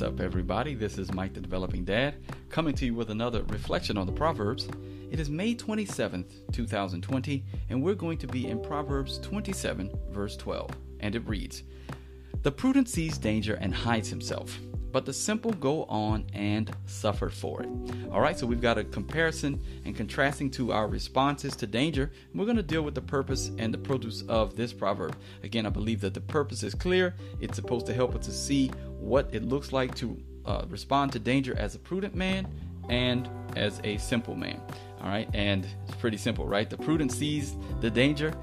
What's up, everybody? This is Mike, the Developing Dad, coming to you with another reflection on the Proverbs. It is May 27th, 2020, and we're going to be in Proverbs 27, verse 12. And it reads The prudent sees danger and hides himself, but the simple go on and suffer for it. All right, so we've got a comparison and contrasting to our responses to danger. We're going to deal with the purpose and the produce of this proverb. Again, I believe that the purpose is clear. It's supposed to help us to see what it looks like to uh, respond to danger as a prudent man and as a simple man. All right, and it's pretty simple, right? The prudent sees the danger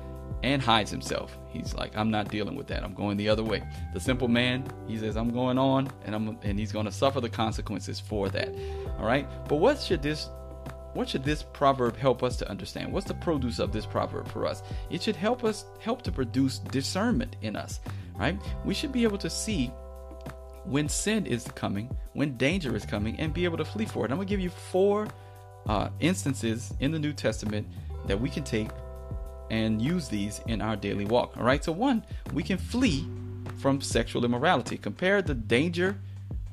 and hides himself. He's like, I'm not dealing with that. I'm going the other way. The simple man, he says, I'm going on, and I'm and he's going to suffer the consequences for that. All right. But what should this what should this proverb help us to understand? What's the produce of this proverb for us? It should help us help to produce discernment in us, right? We should be able to see when sin is coming, when danger is coming, and be able to flee for it. I'm going to give you four uh, instances in the New Testament that we can take and use these in our daily walk. All right, so one, we can flee from sexual immorality. Compare the danger,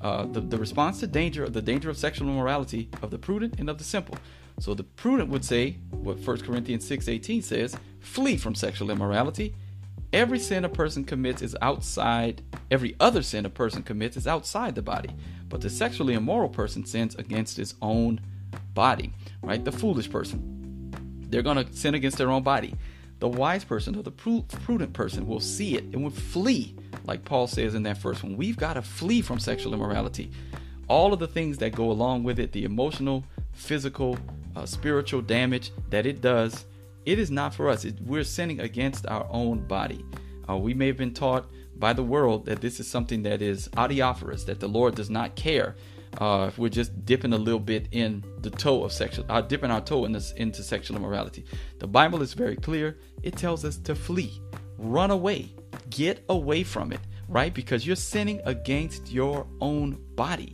uh, the, the response to danger, of the danger of sexual immorality of the prudent and of the simple. So the prudent would say what 1 Corinthians 6:18 says, flee from sexual immorality. Every sin a person commits is outside, every other sin a person commits is outside the body. But the sexually immoral person sins against his own body, right? The foolish person, they're going to sin against their own body. The wise person or the prudent person will see it and will flee, like Paul says in that first one. We've got to flee from sexual immorality. All of the things that go along with it, the emotional, physical, uh, spiritual damage that it does, it is not for us. It, we're sinning against our own body. Uh, we may have been taught by the world that this is something that is adiaphorous, that the Lord does not care uh, if we're just dipping a little bit in the toe of sexual, uh, dipping our toe in this, into sexual immorality. The Bible is very clear. It tells us to flee, run away, get away from it, right? Because you're sinning against your own body.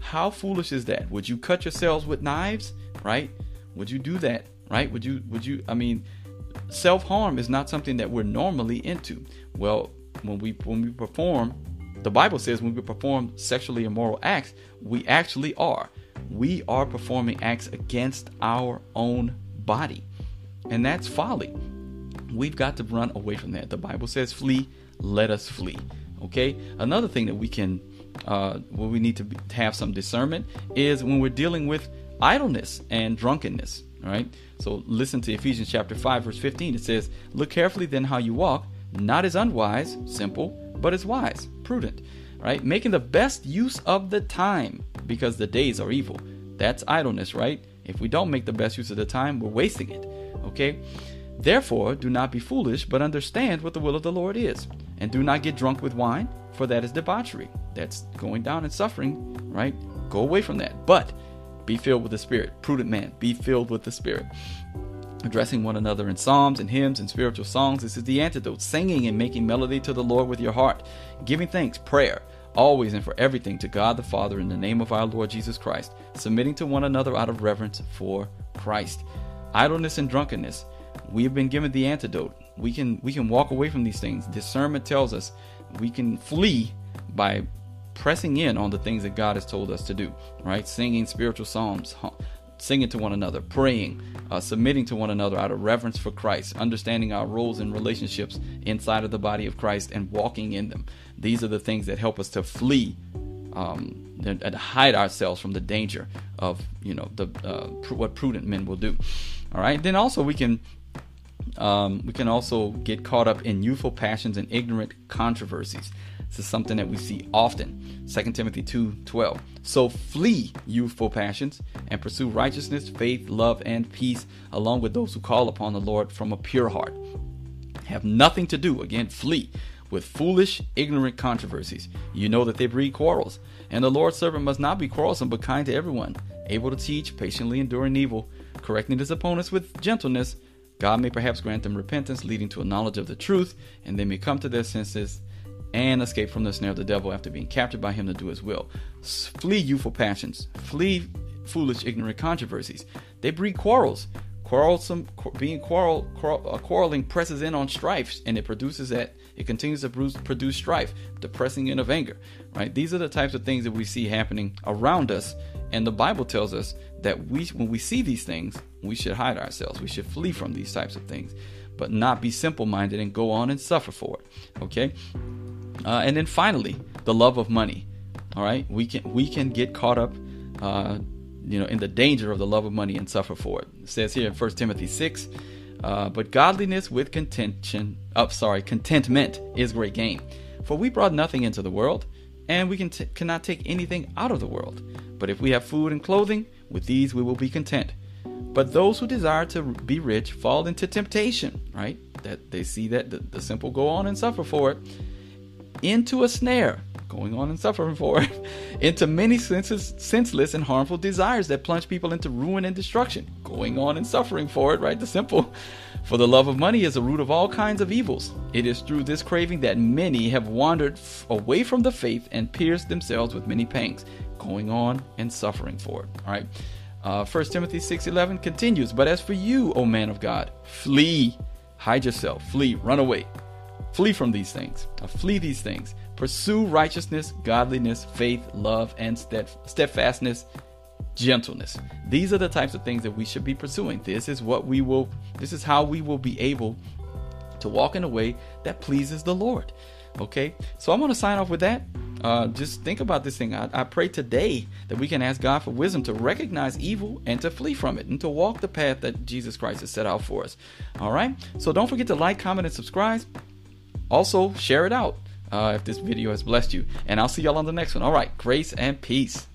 How foolish is that? Would you cut yourselves with knives, right? Would you do that, right? Would you? Would you? I mean, self harm is not something that we're normally into. Well, when we when we perform the Bible says when we perform sexually immoral acts, we actually are. We are performing acts against our own body. And that's folly. We've got to run away from that. The Bible says, flee, let us flee. Okay? Another thing that we can, uh, where we need to have some discernment is when we're dealing with idleness and drunkenness. All right? So listen to Ephesians chapter 5, verse 15. It says, Look carefully then how you walk, not as unwise, simple, but as wise, prudent, right? Making the best use of the time because the days are evil. That's idleness, right? If we don't make the best use of the time, we're wasting it, okay? Therefore, do not be foolish, but understand what the will of the Lord is. And do not get drunk with wine, for that is debauchery. That's going down and suffering, right? Go away from that. But be filled with the Spirit. Prudent man, be filled with the Spirit addressing one another in psalms and hymns and spiritual songs. This is the antidote singing and making melody to the Lord with your heart, giving thanks, prayer, always and for everything to God the Father in the name of our Lord Jesus Christ, submitting to one another out of reverence for Christ. Idleness and drunkenness. We have been given the antidote. We can we can walk away from these things. Discernment tells us we can flee by pressing in on the things that God has told us to do, right? Singing spiritual psalms, singing to one another, praying, uh, submitting to one another out of reverence for Christ, understanding our roles and relationships inside of the body of Christ, and walking in them. These are the things that help us to flee um, and, and, hide ourselves from the danger of you know the uh, pr- what prudent men will do. All right. Then also we can um, we can also get caught up in youthful passions and ignorant controversies. This is something that we see often. 2 Timothy 2:12. So flee youthful passions and pursue righteousness, faith, love, and peace, along with those who call upon the Lord from a pure heart. Have nothing to do, again, flee with foolish, ignorant controversies. You know that they breed quarrels. And the Lord's servant must not be quarrelsome, but kind to everyone, able to teach, patiently enduring evil, correcting his opponents with gentleness. God may perhaps grant them repentance, leading to a knowledge of the truth, and they may come to their senses and escape from the snare of the devil after being captured by him to do his will. Flee youthful passions, flee foolish, ignorant controversies. They breed quarrels. quarrelsome, being quarrel, uh, quarreling presses in on strife, and it produces that it continues to produce, produce strife, the pressing in of anger. Right? These are the types of things that we see happening around us, and the Bible tells us that we, when we see these things, we should hide ourselves. We should flee from these types of things, but not be simple-minded and go on and suffer for it. Okay. Uh, and then finally, the love of money. All right, we can we can get caught up. Uh, you know, in the danger of the love of money and suffer for it. It says here in 1 Timothy 6, uh, but godliness with contention, up, oh, sorry, contentment is great gain. For we brought nothing into the world, and we can t- cannot take anything out of the world. But if we have food and clothing, with these we will be content. But those who desire to be rich fall into temptation, right? That they see that the, the simple go on and suffer for it, into a snare, going on and suffering for it, into many senses, senseless and harmful desires that plunge people into ruin and destruction, going on and suffering for it, right? The simple. For the love of money is the root of all kinds of evils. It is through this craving that many have wandered away from the faith and pierced themselves with many pangs, going on and suffering for it. All right. Uh, 1 Timothy 6:11 continues, "But as for you, O man of God, flee, hide yourself, flee, run away, flee from these things, uh, flee these things." Pursue righteousness, godliness, faith, love, and steadfastness, gentleness. These are the types of things that we should be pursuing. This is what we will, this is how we will be able to walk in a way that pleases the Lord. Okay, so I'm going to sign off with that. Uh, just think about this thing. I, I, pray today that we can ask God for wisdom to recognize evil and to flee from it and to walk the path that Jesus Christ has set out for us. All right, so don't forget to like, comment, and subscribe. Also, share it out uh, if this video has blessed you. And I'll see y'all on the next one. All right, grace and peace.